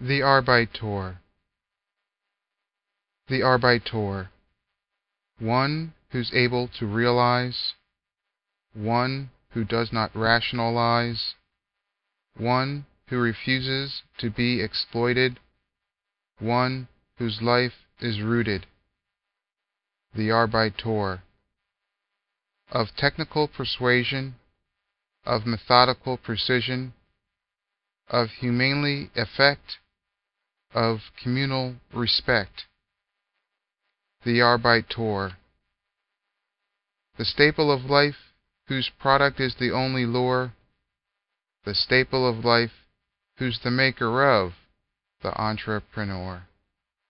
The Arbeiteur The Arbeiteur One who's able to realize, One who does not rationalize, One who refuses to be exploited, One whose life is rooted. The Arbeiteur Of technical persuasion, Of methodical precision, Of humanly effect of communal respect. The Arbeiteur The staple of life whose product is the only lure, The staple of life who's the maker of the entrepreneur.